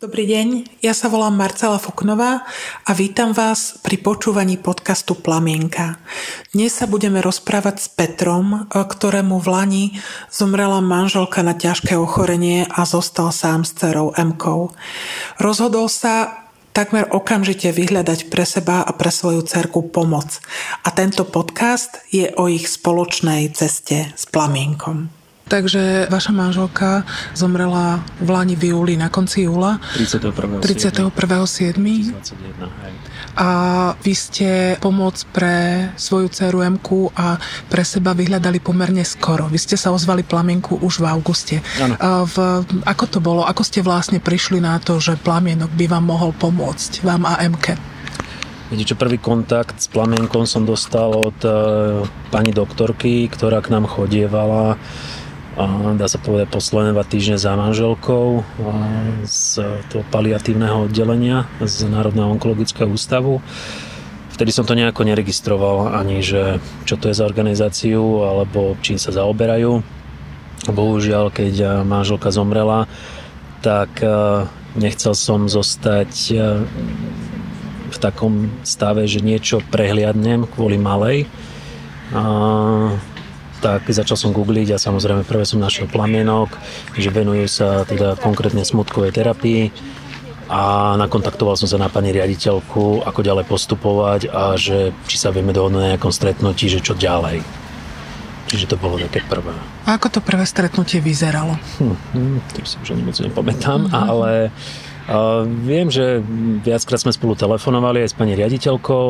Dobrý deň, ja sa volám Marcela Foknová a vítam vás pri počúvaní podcastu Plamienka. Dnes sa budeme rozprávať s Petrom, ktorému v Lani zomrela manželka na ťažké ochorenie a zostal sám s dcerou Emkou. Rozhodol sa takmer okamžite vyhľadať pre seba a pre svoju cerku pomoc. A tento podcast je o ich spoločnej ceste s plamienkom. Takže vaša manželka zomrela v Lani v júli, na konci júla. 31. 31. 7. A vy ste pomoc pre svoju dceru Emku a pre seba vyhľadali pomerne skoro. Vy ste sa ozvali plamienku už v auguste. Ano. V, ako to bolo? Ako ste vlastne prišli na to, že plamienok by vám mohol pomôcť, vám a Emke? Vidíte, čo prvý kontakt s plamienkom som dostal od uh, pani doktorky, ktorá k nám chodievala dá sa povedať, posledné dva týždne za manželkou z toho paliatívneho oddelenia z Národného onkologického ústavu. Vtedy som to nejako neregistroval ani, že čo to je za organizáciu alebo čím sa zaoberajú. Bohužiaľ, keď manželka zomrela, tak nechcel som zostať v takom stave, že niečo prehliadnem kvôli malej tak začal som googliť a samozrejme prvé som našiel plamienok, že venujú sa teda konkrétne smutkovej terapii a nakontaktoval som sa na pani riaditeľku, ako ďalej postupovať a že či sa vieme dohodnúť na nejakom stretnutí, že čo ďalej. Čiže to bolo také prvé. A ako to prvé stretnutie vyzeralo? Hm, hm, to si už ani moc nepamätám, mm-hmm. ale Viem, že viackrát sme spolu telefonovali aj s pani riaditeľkou.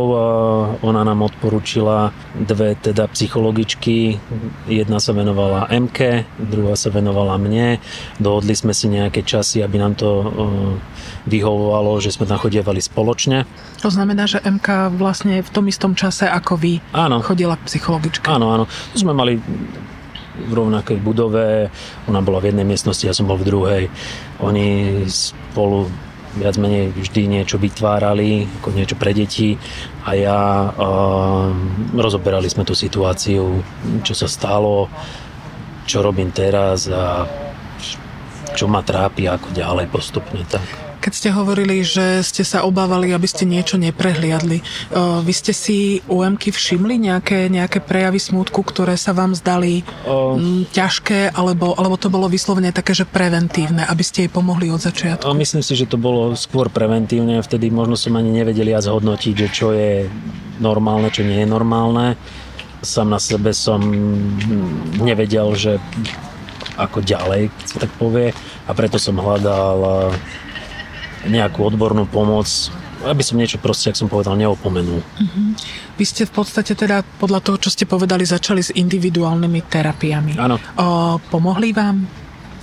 Ona nám odporúčila dve teda psychologičky. Jedna sa venovala MK, druhá sa venovala mne. Dohodli sme si nejaké časy, aby nám to vyhovovalo, že sme tam chodievali spoločne. To znamená, že MK vlastne v tom istom čase ako vy áno. chodila psychologička. Áno, áno. Sme mali v rovnakej budove, ona bola v jednej miestnosti, ja som bol v druhej. Oni spolu viac menej vždy niečo vytvárali, ako niečo pre deti a ja uh, rozoberali sme tú situáciu, čo sa stalo, čo robím teraz a čo ma trápi, ako ďalej postupne. Tak. Keď ste hovorili, že ste sa obávali, aby ste niečo neprehliadli, vy ste si u Emky všimli nejaké, nejaké prejavy smútku, ktoré sa vám zdali ťažké, alebo, alebo to bolo vyslovene také, že preventívne, aby ste jej pomohli od začiatku? Myslím si, že to bolo skôr preventívne, vtedy možno som ani nevedel ja zhodnotiť, že čo je normálne, čo nie je normálne. Sam na sebe som nevedel, že ako ďalej, sa tak povie, a preto som hľadal nejakú odbornú pomoc, aby som niečo proste, ak som povedal, neopomenul. Uh-huh. Vy ste v podstate teda podľa toho, čo ste povedali, začali s individuálnymi terapiami. Áno. O, pomohli vám?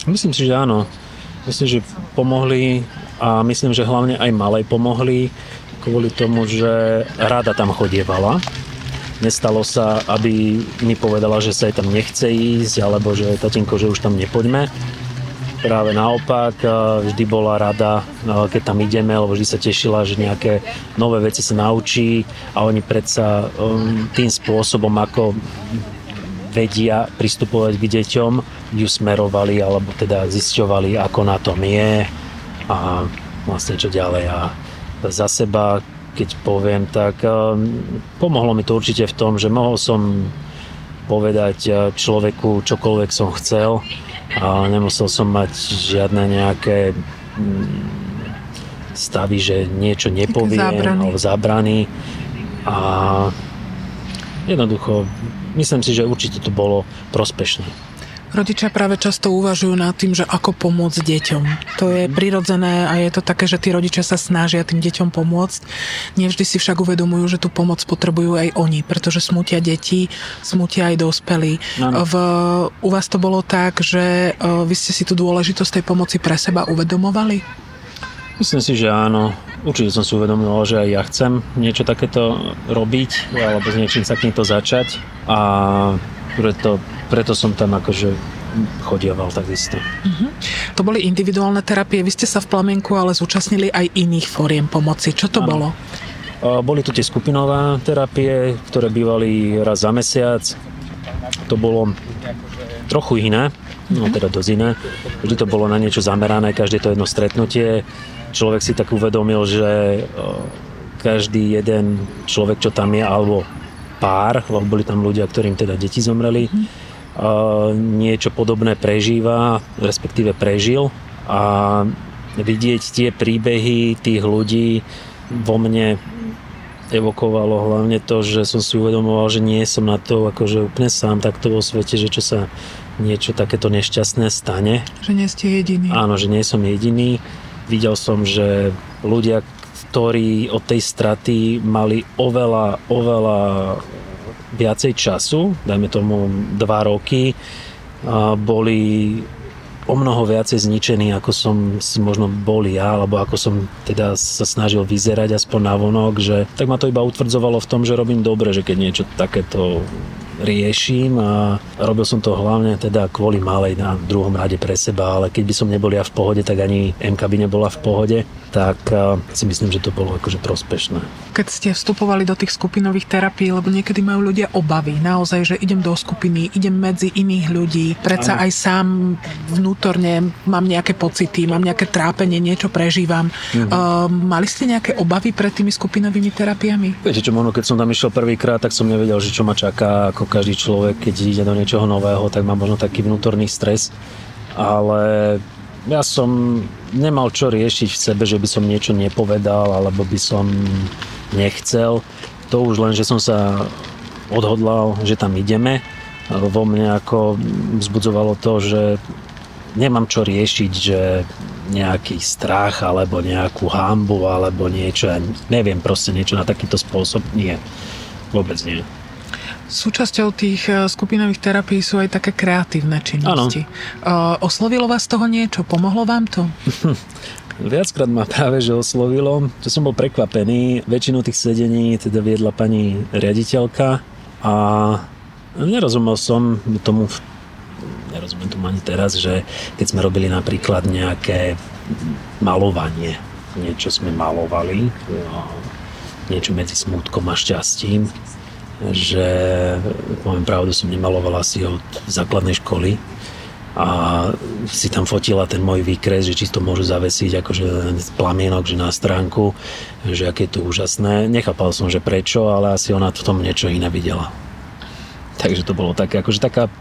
Myslím si, že áno. Myslím, že pomohli a myslím, že hlavne aj malej pomohli kvôli tomu, že rada tam chodievala. Nestalo sa, aby mi povedala, že sa jej tam nechce ísť, alebo že tatinko, že už tam nepoďme Práve naopak, vždy bola rada, keď tam ideme, lebo vždy sa tešila, že nejaké nové veci sa naučí a oni predsa um, tým spôsobom, ako vedia pristupovať k deťom, ju smerovali alebo teda zisťovali, ako na tom je a vlastne čo ďalej. A za seba, keď poviem, tak pomohlo mi to určite v tom, že mohol som povedať človeku čokoľvek som chcel a nemusel som mať žiadne nejaké mm, stavy, že niečo nepoviem zábrany. alebo zábrany a jednoducho myslím si, že určite to bolo prospešné. Rodičia práve často uvažujú nad tým, že ako pomôcť deťom. To je prirodzené a je to také, že tí rodičia sa snažia tým deťom pomôcť. Nevždy si však uvedomujú, že tú pomoc potrebujú aj oni, pretože smutia deti, smutia aj dospelí. V, u vás to bolo tak, že e, vy ste si tú dôležitosť tej pomoci pre seba uvedomovali? Myslím si, že áno. Určite som si uvedomil, že aj ja chcem niečo takéto robiť alebo s niečím sa k to začať a preto, preto som tam akože chodieval takisto. Uh-huh. To boli individuálne terapie, vy ste sa v Plamienku ale zúčastnili aj iných fóriem pomoci. Čo to ano. bolo? Boli tu tie skupinové terapie, ktoré bývali raz za mesiac. To bolo trochu iné, no mhm. teda dosť iné. Vždy to bolo na niečo zamerané, každé to jedno stretnutie človek si tak uvedomil, že každý jeden človek, čo tam je, alebo pár, lebo boli tam ľudia, ktorým teda deti zomreli, mm. Niečo podobné prežíva, respektíve prežil a vidieť tie príbehy tých ľudí vo mne evokovalo hlavne to, že som si uvedomoval, že nie som na to akože úplne sám takto vo svete, že čo sa niečo takéto nešťastné stane. Že nie ste jediný. Áno, že nie som jediný. Videl som, že ľudia, ktorí od tej straty mali oveľa, oveľa viacej času, dajme tomu dva roky, boli o mnoho viacej zničený, ako som si možno bol ja, alebo ako som teda sa snažil vyzerať aspoň na vonok, že tak ma to iba utvrdzovalo v tom, že robím dobre, že keď niečo takéto riešim a robil som to hlavne teda kvôli malej na druhom rade pre seba, ale keď by som nebol ja v pohode, tak ani MK by nebola v pohode, tak si myslím, že to bolo akože prospešné. Keď ste vstupovali do tých skupinových terapií, lebo niekedy majú ľudia obavy, naozaj, že idem do skupiny, idem medzi iných ľudí, predsa aj sám vnútorne mám nejaké pocity, mám nejaké trápenie, niečo prežívam. Mhm. Uh, mali ste nejaké obavy pred tými skupinovými terapiami? Viete čo, možno keď som tam išiel prvýkrát, tak som nevedel, že čo ma čaká, ako každý človek, keď ide do niečoho nového, tak má možno taký vnútorný stres. Ale ja som nemal čo riešiť v sebe, že by som niečo nepovedal, alebo by som nechcel. To už len, že som sa odhodlal, že tam ideme. Vo mne ako vzbudzovalo to, že nemám čo riešiť, že nejaký strach alebo nejakú hámbu alebo niečo, neviem proste niečo na takýto spôsob, nie. Vôbec nie. Súčasťou tých e, skupinových terapií sú aj také kreatívne činnosti. Ano. Oslovilo vás toho niečo? Pomohlo vám to? Viackrát ma práve že oslovilo, čo som bol prekvapený. Väčšinu tých sedení teda viedla pani riaditeľka a nerozumel som tomu, nerozumiem tomu ani teraz, že keď sme robili napríklad nejaké malovanie, niečo sme malovali, niečo medzi smutkom a šťastím, že poviem pravdu, som nemaloval asi od základnej školy a si tam fotila ten môj výkres, že čisto môžu zavesiť akože plamienok že na stránku, že aké je to úžasné. Nechápal som, že prečo, ale asi ona v tom niečo iné videla. Takže to bolo také, akože taká,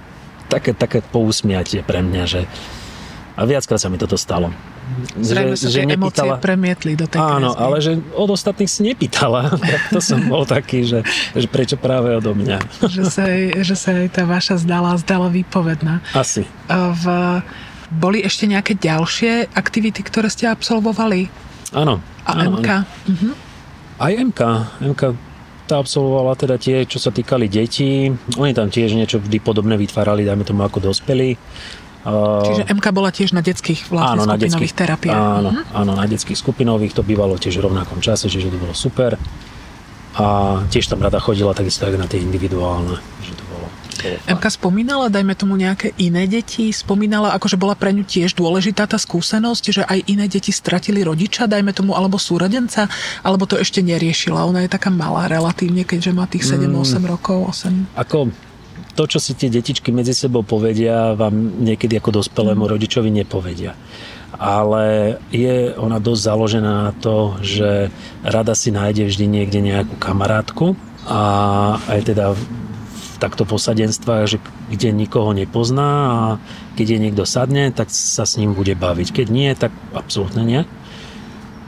také, také pousmiatie pre mňa, že a viackrát sa mi toto stalo. Zrejme že, sa že tie nepýtala, premietli do tej Áno, kresby. ale že od ostatných si nepýtala. tak to som bol taký, že, že prečo práve odo mňa. že, sa aj, že sa aj tá vaša zdala, zdala výpovedná. Asi. V, boli ešte nejaké ďalšie aktivity, ktoré ste absolvovali? Áno. A áno, MK? Áno. Mhm. Aj MK. MK tá absolvovala teda tie, čo sa týkali detí. Oni tam tiež niečo vždy podobné vytvárali, dajme tomu ako dospelí. Čiže MK bola tiež na detských vlastne áno, skupinových na detských, terapiách. Áno, uh-huh. áno, na detských skupinových to bývalo tiež v rovnakom čase, čiže to bolo super. A tiež tam rada chodila takisto aj na tie individuálne. Že to bolo, MK spomínala, dajme tomu nejaké iné deti, spomínala, akože bola pre ňu tiež dôležitá tá skúsenosť, že aj iné deti stratili rodiča, dajme tomu, alebo súrodenca, alebo to ešte neriešila. Ona je taká malá relatívne, keďže má tých 7-8 mm, rokov. 8. Ako to, čo si tie detičky medzi sebou povedia, vám niekedy ako dospelému mm. rodičovi nepovedia. Ale je ona dosť založená na to, že rada si nájde vždy niekde nejakú kamarátku a aj teda v takto posadenstvách, že kde nikoho nepozná a keď je niekto sadne, tak sa s ním bude baviť. Keď nie, tak absolútne nie.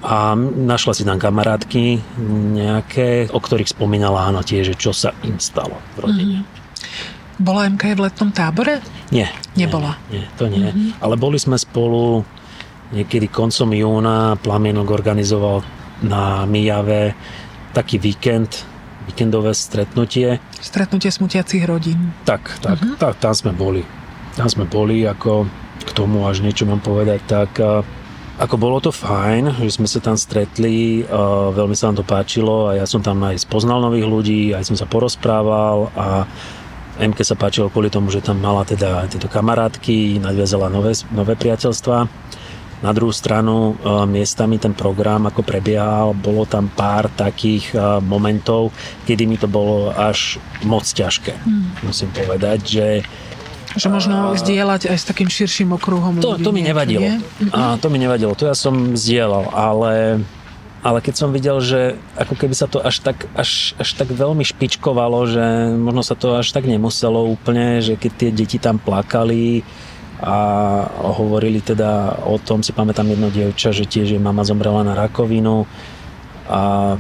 A našla si tam kamarátky nejaké, o ktorých spomínala áno tiež, že čo sa im stalo v rodine. Mm. Bola MK v letnom tábore? Nie. Nebola? Nie, nie to nie. Mm-hmm. Ale boli sme spolu niekedy koncom júna. Plamienok organizoval na Mijave taký víkend, víkendové stretnutie. Stretnutie smutiacich rodín. Tak, tak, mm-hmm. tak, tam sme boli. Tam sme boli, ako k tomu až niečo mám povedať, tak ako bolo to fajn, že sme sa tam stretli, veľmi sa nám to páčilo a ja som tam aj spoznal nových ľudí, aj som sa porozprával a MK sa páčilo kvôli tomu, že tam mala teda tieto kamarátky, nadviazala nové, nové priateľstva. Na druhú stranu e, miestami ten program ako prebiehal, bolo tam pár takých e, momentov, kedy mi to bolo až moc ťažké. Mm. Musím povedať, že Že možno zdieľať aj s takým širším okruhom to, ľudí. to mi nevadilo. nie? A to mi nevadilo, to ja som zdieľal, ale, ale keď som videl, že ako keby sa to až tak, až, až tak veľmi špičkovalo, že možno sa to až tak nemuselo úplne, že keď tie deti tam plakali a hovorili teda o tom, si pamätám jedno dievča, že tiež jej mama zomrela na rakovinu a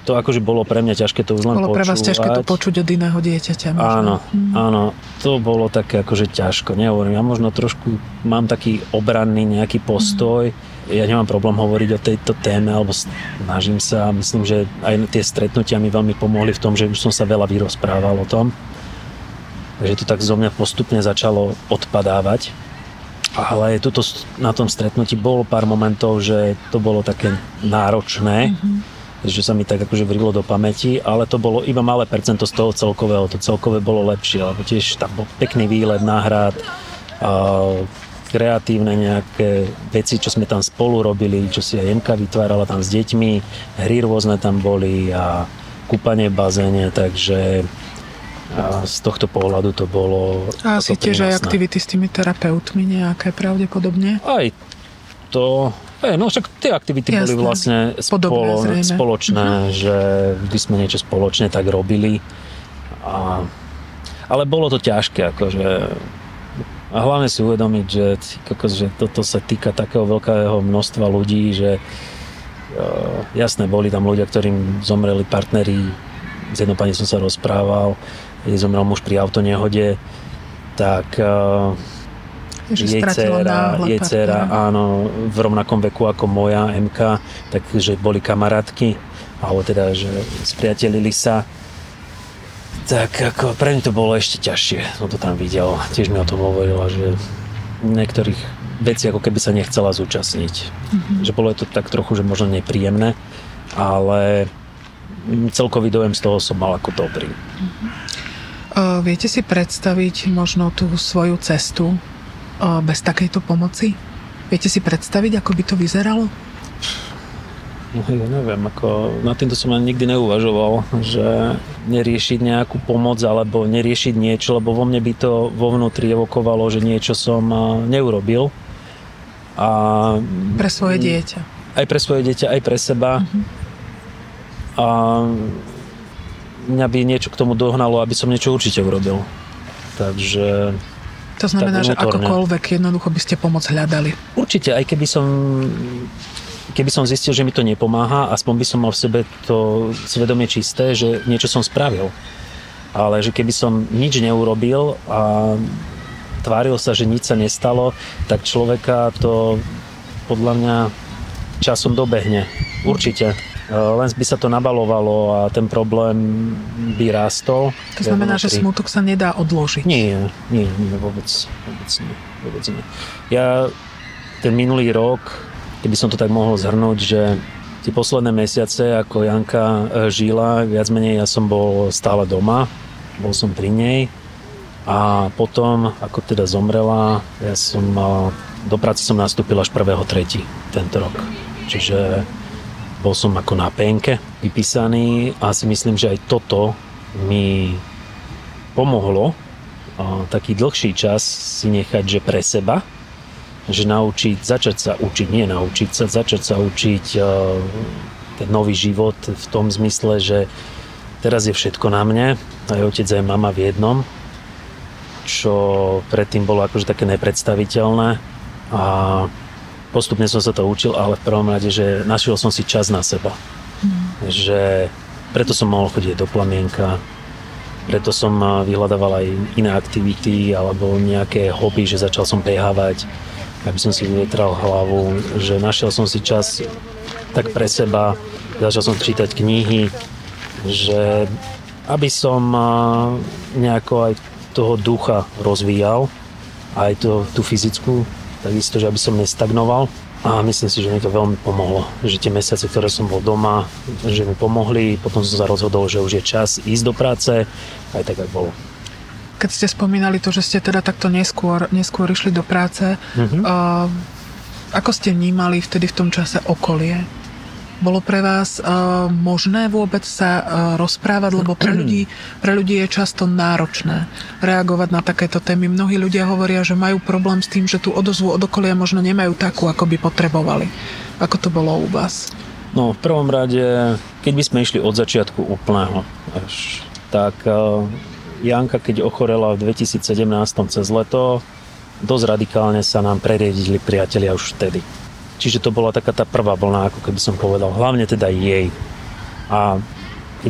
to akože bolo pre mňa ťažké to už len Bolo pre vás ťažké to počúvať. počuť od iného dieťaťa. Možno. Áno, Mhm. áno, to bolo také akože ťažko, nehovorím, ja možno trošku mám taký obranný nejaký postoj, ja nemám problém hovoriť o tejto téme, alebo snažím sa, myslím, že aj tie stretnutia mi veľmi pomohli v tom, že už som sa veľa vyrozprával o tom, takže to tak zo mňa postupne začalo odpadávať. Ale tuto na tom stretnutí bolo pár momentov, že to bolo také náročné, že sa mi tak akože vrilo do pamäti, ale to bolo iba malé percento z toho celkového. To celkové bolo lepšie, lebo tiež tam bol pekný výlet na hrad, a kreatívne nejaké veci, čo sme tam spolu robili, čo si aj Jemka vytvárala tam s deťmi, hry rôzne tam boli a kúpanie v bazéne, takže a z tohto pohľadu to bolo A asi tiež aj aktivity s tými terapeutmi nejaké pravdepodobne. Aj to... Hej, no však tie aktivity boli Jasné. vlastne Podobné, spolo, spoločné, že vždy sme niečo spoločne tak robili. A, ale bolo to ťažké, akože a hlavne si uvedomiť, že, kokos, že toto sa týka takého veľkého množstva ľudí, že uh, jasné, boli tam ľudia, ktorým zomreli partneri, s jednou pani som sa rozprával, jej zomrel muž pri autonehode, tak Že jej dcera, jej dcera, áno, v rovnakom veku ako moja MK, takže boli kamarátky, alebo teda, že spriatelili sa. Tak ako pre mňa to bolo ešte ťažšie, som to tam videl. Tiež mi o tom hovorila, že niektorých vecí ako keby sa nechcela zúčastniť. Mhm. Že bolo to tak trochu, že možno nepríjemné, ale celkový dojem z toho som mal ako dobrý. Uh, viete si predstaviť možno tú svoju cestu uh, bez takejto pomoci? Viete si predstaviť, ako by to vyzeralo? No, ja neviem, ako na týmto som ani nikdy neuvažoval, že neriešiť nejakú pomoc alebo neriešiť niečo, lebo vo mne by to vo vnútri evokovalo, že niečo som neurobil. A Pre svoje dieťa. aj pre svoje dieťa, aj pre seba. A mňa by niečo k tomu dohnalo, aby som niečo určite urobil. Takže To znamená, že akokoľvek jednoducho by ste pomoc hľadali. Určite, aj keby som keby som zistil, že mi to nepomáha, aspoň by som mal v sebe to svedomie čisté, že niečo som spravil. Ale že keby som nič neurobil a tváril sa, že nič sa nestalo, tak človeka to podľa mňa časom dobehne. Určite. E, Len by sa to nabalovalo a ten problém by rástol. To znamená, že smutok sa nedá odložiť. Nie, nie, nie, vôbec, vôbec nie, vôbec nie. Ja ten minulý rok, keby som to tak mohol zhrnúť, že tie posledné mesiace, ako Janka e, žila, viac menej ja som bol stále doma, bol som pri nej a potom, ako teda zomrela, ja som mal, do práce som nastúpil až 1.3. tento rok. Čiže bol som ako na penke vypísaný a si myslím, že aj toto mi pomohlo taký dlhší čas si nechať, že pre seba, že naučiť, začať sa učiť, nie naučiť sa, začať sa učiť a, ten nový život v tom zmysle, že teraz je všetko na mne, aj otec, aj mama v jednom, čo predtým bolo akože také nepredstaviteľné a postupne som sa to učil, ale v prvom rade, že našiel som si čas na seba. Že preto som mohol chodiť do plamienka, preto som a, vyhľadával aj iné aktivity alebo nejaké hobby, že začal som behávať, aby som si vyvetral hlavu, že našiel som si čas tak pre seba, začal som čítať knihy, že aby som nejako aj toho ducha rozvíjal, aj to, tú fyzickú, takisto, že aby som nestagnoval. A myslím si, že mi to veľmi pomohlo, že tie mesiace, ktoré som bol doma, že mi pomohli, potom som sa rozhodol, že už je čas ísť do práce, aj tak, aj bolo. Keď ste spomínali to, že ste teda takto neskôr, neskôr išli do práce, Mhm. uh, ako ste vnímali vtedy v tom čase okolie? Bolo pre vás uh, možné vôbec sa uh, rozprávať, lebo pre ľudí, pre ľudí je často náročné reagovať na takéto témy. Mnohí ľudia hovoria, že majú problém s tým, že tú odozvu od okolia možno nemajú takú, ako by potrebovali. Ako to bolo u vás? No, v prvom rade, keď by sme išli od začiatku úplného, až, tak uh, Janka, keď ochorela v 2017 cez leto, dosť radikálne sa nám preriedili priatelia už vtedy Čiže to bola taká tá prvá vlna, ako keby som povedal, hlavne teda jej. A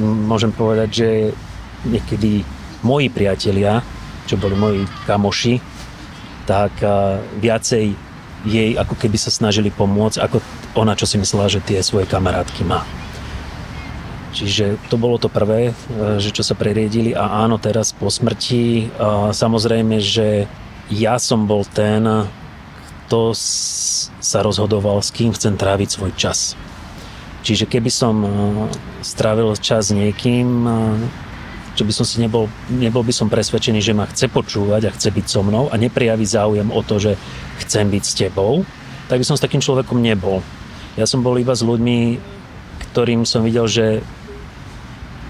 môžem povedať, že niekedy moji priatelia, čo boli moji kamoši, tak viacej jej ako keby sa snažili pomôcť, ako ona, čo si myslela, že tie svoje kamarátky má. Čiže to bolo to prvé, e, že čo sa preriedili a áno, teraz po smrti samozrejme, že ja som bol ten, kto sa rozhodoval, s kým chcem tráviť svoj čas. Čiže keby som e, strávil čas s niekým, e, že by som si nebol, nebol by som presvedčený, že ma chce počúvať a chce byť so mnou a neprijaví záujem o to, že chcem byť s tebou, tak by som s takým človekom nebol. Ja som bol iba s ľuďmi, ktorým som videl, že,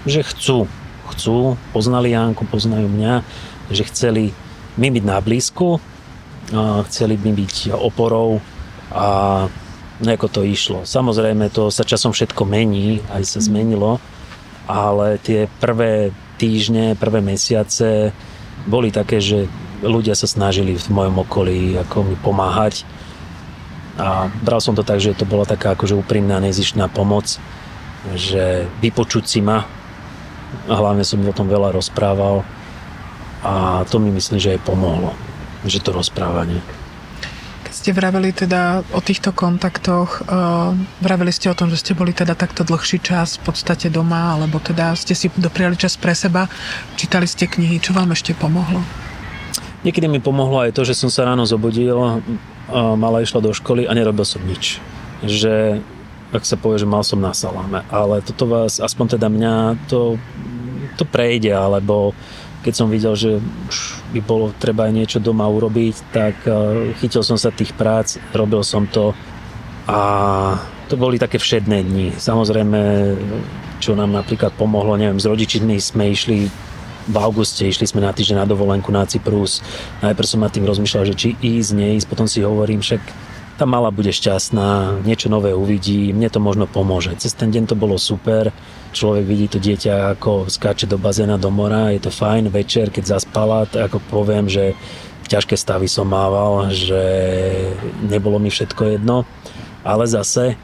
že chcú. Chcú, poznali Janku, poznajú mňa, že chceli mi byť na blízku chceli by byť oporou a nejako to išlo. Samozrejme, to sa časom všetko mení, aj sa zmenilo, ale tie prvé týždne, prvé mesiace boli také, že ľudia sa snažili v mojom okolí ako mi pomáhať a bral som to tak, že to bola taká akože úprimná, nezištná pomoc, že vypočuť si ma a hlavne som o tom veľa rozprával a to mi myslím, že aj pomohlo že to rozprávanie. Keď ste vraveli teda o týchto kontaktoch, uh, vraveli ste o tom, že ste boli teda takto dlhší čas v podstate doma, alebo teda ste si dopriali čas pre seba, čítali ste knihy, čo vám ešte pomohlo? Niekedy mi pomohlo aj to, že som sa ráno zobudil, mala išla do školy a nerobil som nič. Že, ak sa povie, že mal som na saláme. Ale toto vás, aspoň teda mňa, to, to prejde, alebo keď som videl, že už by bolo treba niečo doma urobiť, tak e, chytil som sa tých prác, robil som to a to boli také všedné dni. Samozrejme, čo nám napríklad pomohlo, neviem, s rodičmi sme išli v auguste, išli sme na týždeň na dovolenku na Cyprus. Najprv som nad tým rozmýšľal, že či ísť, neísť, potom si hovorím, však tá mala bude šťastná, niečo nové uvidí, mne to možno pomôže. Cez ten deň to bolo super, človek vidí to dieťa, ako skáče do bazéna, do mora, je to fajn, večer, keď zaspala, tak ako poviem, že ťažké stavy som mával, že nebolo mi všetko jedno, ale zase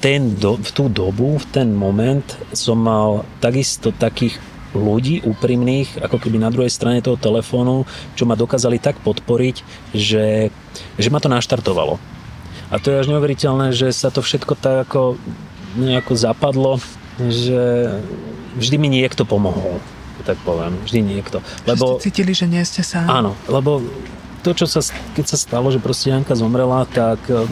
ten do, v tú dobu, v ten moment som mal takisto takých ľudí úprimných, ako keby na druhej strane toho telefónu, čo ma dokázali tak podporiť, že, že ma to naštartovalo. A to je až neuveriteľné, že sa to všetko tak ako nejako zapadlo že vždy mi niekto pomohol, tak poviem, vždy niekto. Lebo, že ste cítili, že nie ste sám? Áno, lebo to, čo sa, keď sa stalo, že proste Janka zomrela, tak e,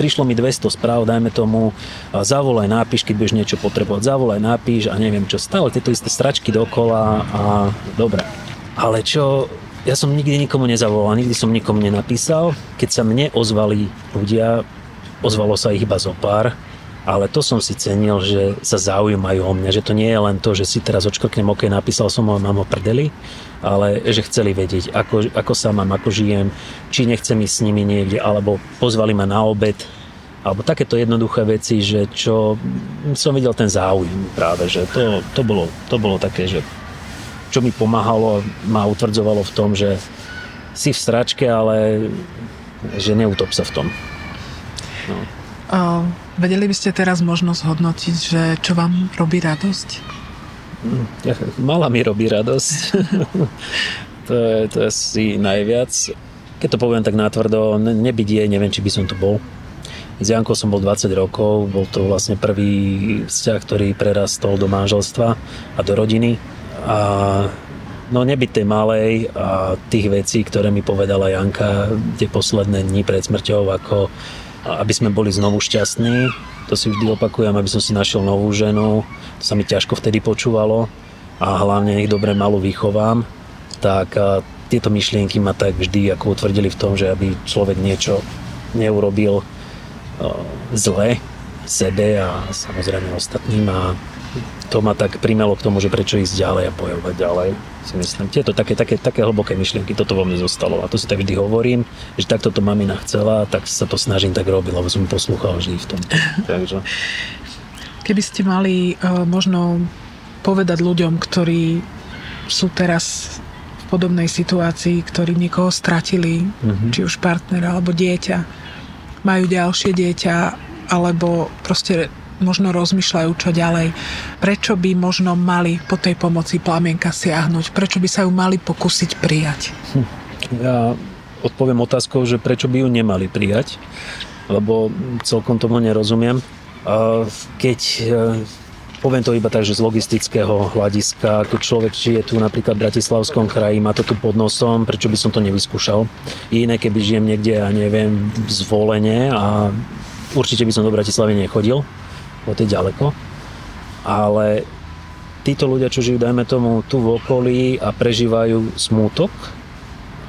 prišlo mi 200 správ, dajme tomu, zavolaj, nápíš, keď budeš niečo potrebovať, zavolaj, nápíš a neviem čo, stále tieto isté stračky dokola a dobre. Ale čo, ja som nikdy nikomu nezavolal, nikdy som nikomu nenapísal. Keď sa mne ozvali ľudia, ozvalo sa ich iba zo pár, ale to som si cenil, že sa zaujímajú o mňa, že to nie je len to, že si teraz odškrknem OK, napísal som ho, mám ho prdeli, ale že chceli vedieť, ako, ako sa mám, ako žijem, či nechcem ísť s nimi niekde, alebo pozvali ma na obed, alebo takéto jednoduché veci, že čo som videl ten záujem práve, že to, to, bolo, to bolo také, že čo mi pomáhalo, ma utvrdzovalo v tom, že si v stračke, ale že neutop sa v tom. No. Vedeli by ste teraz možno zhodnotiť, že čo vám robí radosť? Mala mi robí radosť. to, je, to je asi najviac. Keď to poviem tak nátvrdo, nebyť je, neviem, či by som tu bol. S Jankou som bol 20 rokov, bol to vlastne prvý vzťah, ktorý prerastol do manželstva a do rodiny. A no nebyť tej malej a tých vecí, ktoré mi povedala Janka tie posledné dni pred smrťou, ako aby sme boli znovu šťastní. To si vždy opakujem, aby som si našiel novú ženu. To sa mi ťažko vtedy počúvalo a hlavne ich dobre malú vychovám. Tak tieto myšlienky ma tak vždy ako utvrdili v tom, že aby človek niečo neurobil zle, sebe a samozrejme ostatným a to ma tak primelo k tomu, že prečo ísť ďalej a bojovať ďalej. Si myslím, tieto také, také, také hlboké myšlienky, toto vo mne zostalo. A to si tak vždy hovorím, že takto to mamina chcela, tak sa to snažím tak robiť, lebo som poslúchal vždy v tom. Takže... Keby ste mali uh, možno povedať ľuďom, ktorí sú teraz v podobnej situácii, ktorí niekoho stratili, mm-hmm. či už partnera alebo dieťa, majú ďalšie dieťa, alebo proste možno rozmýšľajú, čo ďalej. Prečo by možno mali po tej pomoci plamienka siahnuť? Prečo by sa ju mali pokúsiť prijať? Hm. Ja odpoviem otázkou, že prečo by ju nemali prijať, lebo celkom tomu nerozumiem. Keď e, poviem to iba tak, že z logistického hľadiska, keď človek žije tu napríklad v Bratislavskom kraji, má to tu pod nosom, prečo by som to nevyskúšal? Je iné, keby žijem niekde, ja neviem, zvolenie a určite by som do Bratislavy nechodil, lebo to je ďaleko. Ale títo ľudia, čo žijú, dajme tomu, tu v okolí a prežívajú smútok,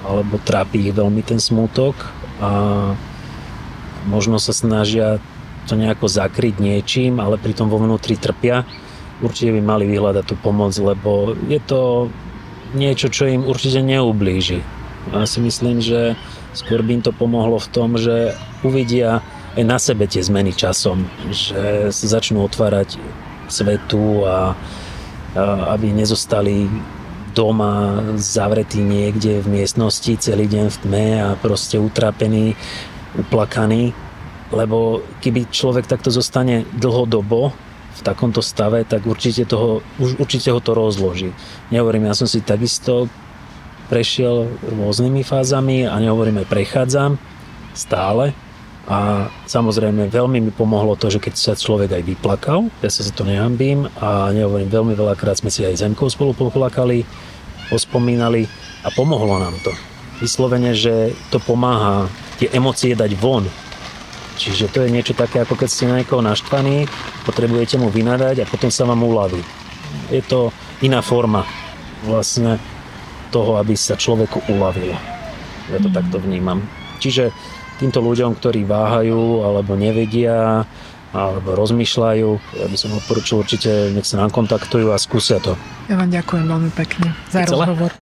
alebo trápi ich veľmi ten smútok a možno sa snažia to nejako zakryť niečím, ale pritom vo vnútri trpia, určite by mali vyhľadať tú pomoc, lebo je to niečo, čo im určite neublíži. Ja si myslím, že skôr by im to pomohlo v tom, že uvidia na sebe tie zmeny časom, že sa začnú otvárať svetu a, a aby nezostali doma zavretí niekde v miestnosti celý deň v tme a proste utrapení, uplakaní. Lebo keby človek takto zostane dlhodobo v takomto stave, tak určite, toho, určite ho to rozloží. Nehovorím, ja som si takisto prešiel rôznymi fázami a nehovorím aj prechádzam stále, a samozrejme veľmi mi pomohlo to, že keď sa človek aj vyplakal, ja sa za to nehambím a nehovorím, veľmi veľakrát sme si aj Zemkou spolu poplakali, pospomínali a pomohlo nám to. Vyslovene, že to pomáha tie emócie dať von. Čiže to je niečo také, ako keď ste na niekoho naštvaní, potrebujete mu vynadať a potom sa vám uľaví. Je to iná forma vlastne toho, aby sa človeku uľavilo. Ja to mm. takto vnímam. Čiže týmto ľuďom, ktorí váhajú alebo nevedia alebo rozmýšľajú, ja by som odporučil určite, nech sa nám kontaktujú a skúsia to. Ja vám ďakujem veľmi pekne za rozhovor.